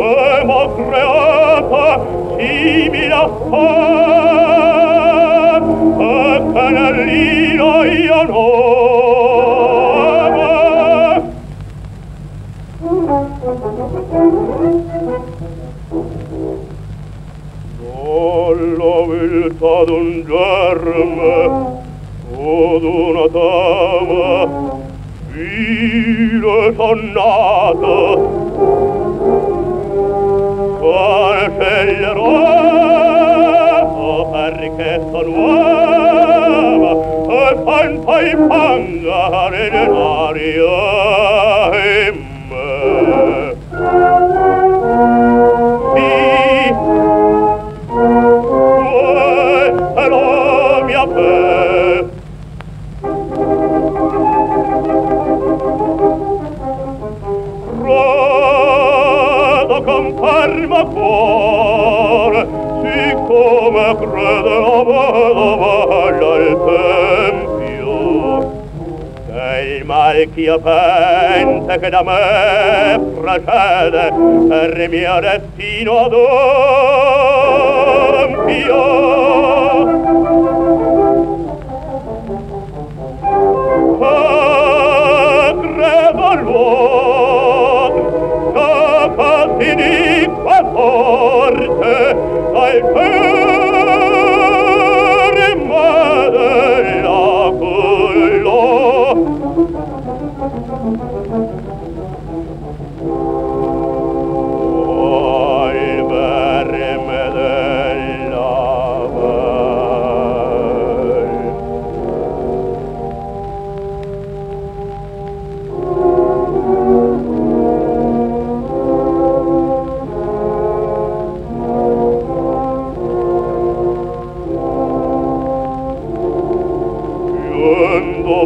che creata simile a e canellino io nome Dolla viltà d'un germe o d'una dama vile sonnata compar ma cuore siccome crede la vedova al tempio. Che il mal ch'io pente che da me procede per mio destino adempio Hey!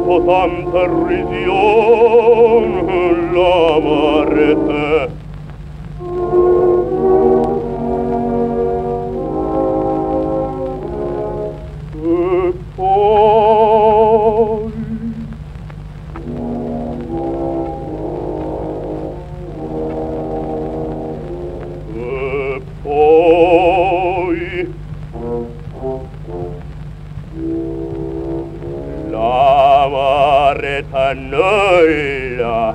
dopo tanta risione et.